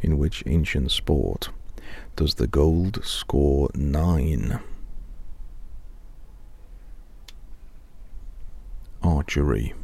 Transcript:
In which ancient sport does the gold score 9? Archery.